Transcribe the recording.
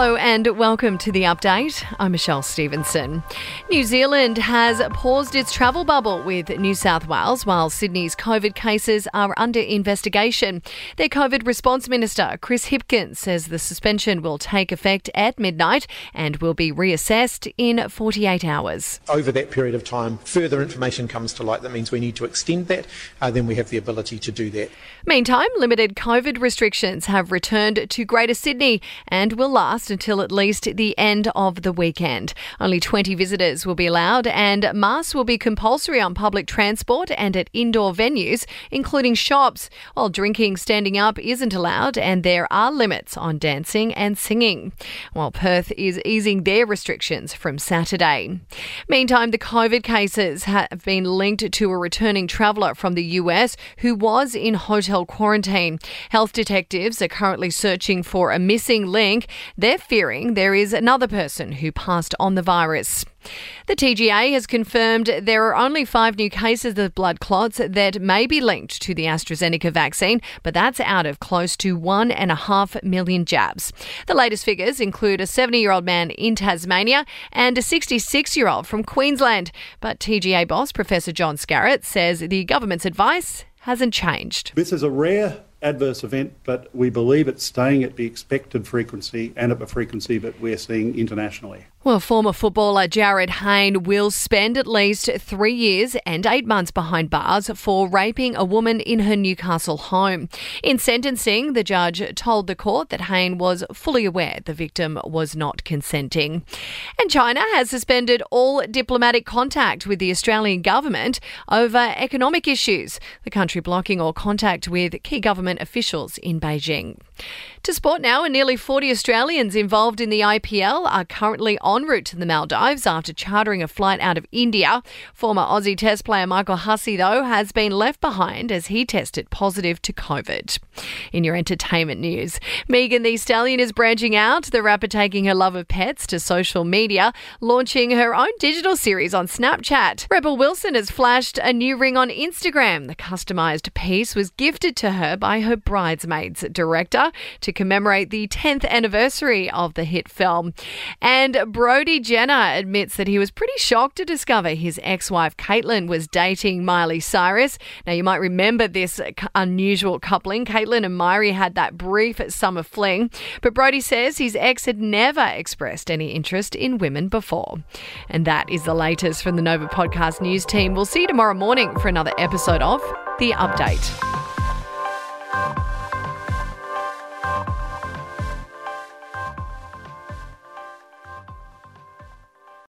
Hello and welcome to the update. I'm Michelle Stevenson. New Zealand has paused its travel bubble with New South Wales while Sydney's COVID cases are under investigation. Their COVID response minister, Chris Hipkins, says the suspension will take effect at midnight and will be reassessed in 48 hours. Over that period of time, further information comes to light that means we need to extend that, uh, then we have the ability to do that. Meantime, limited COVID restrictions have returned to Greater Sydney and will last until at least the end of the weekend. Only 20 visitors will be allowed, and masks will be compulsory on public transport and at indoor venues, including shops, while drinking standing up isn't allowed, and there are limits on dancing and singing. While Perth is easing their restrictions from Saturday. Meantime, the COVID cases have been linked to a returning traveller from the US who was in hotel quarantine. Health detectives are currently searching for a missing link. They're fearing there is another person who passed on the virus. The TGA has confirmed there are only five new cases of blood clots that may be linked to the AstraZeneca vaccine, but that's out of close to one and a half million jabs. The latest figures include a 70 year old man in Tasmania and a 66 year old from Queensland. But TGA boss Professor John Skerritt says the government's advice hasn't changed. This is a rare adverse event, but we believe it's staying at the expected frequency and at the frequency that we're seeing internationally. Well, former footballer Jarryd Hayne will spend at least three years and eight months behind bars for raping a woman in her Newcastle home. In sentencing, the judge told the court that Hayne was fully aware the victim was not consenting. And China has suspended all diplomatic contact with the Australian government over economic issues, the country blocking all contact with key government officials in Beijing. To sport now, and nearly 40 Australians involved in the IPL are currently en route to the Maldives after chartering a flight out of India. Former Aussie Test player Michael Hussey, though, has been left behind as he tested positive to COVID. In your entertainment news, Megan Thee Stallion is branching out, the rapper taking her love of pets to social media, launching her own digital series on Snapchat. Rebel Wilson has flashed a new ring on Instagram. The customised piece was gifted to her by her bridesmaids director to commemorate the 10th anniversary of the hit film. And Brody Jenner admits that he was pretty shocked to discover his ex wife Kaitlynn was dating Miley Cyrus. Now, you might remember this unusual coupling. Kaitlynn and Miley had that brief summer fling, but Brody says his ex had never expressed any interest in women before. And that is the latest from the Nova Podcast News team. We'll see you tomorrow morning for another episode of The Update.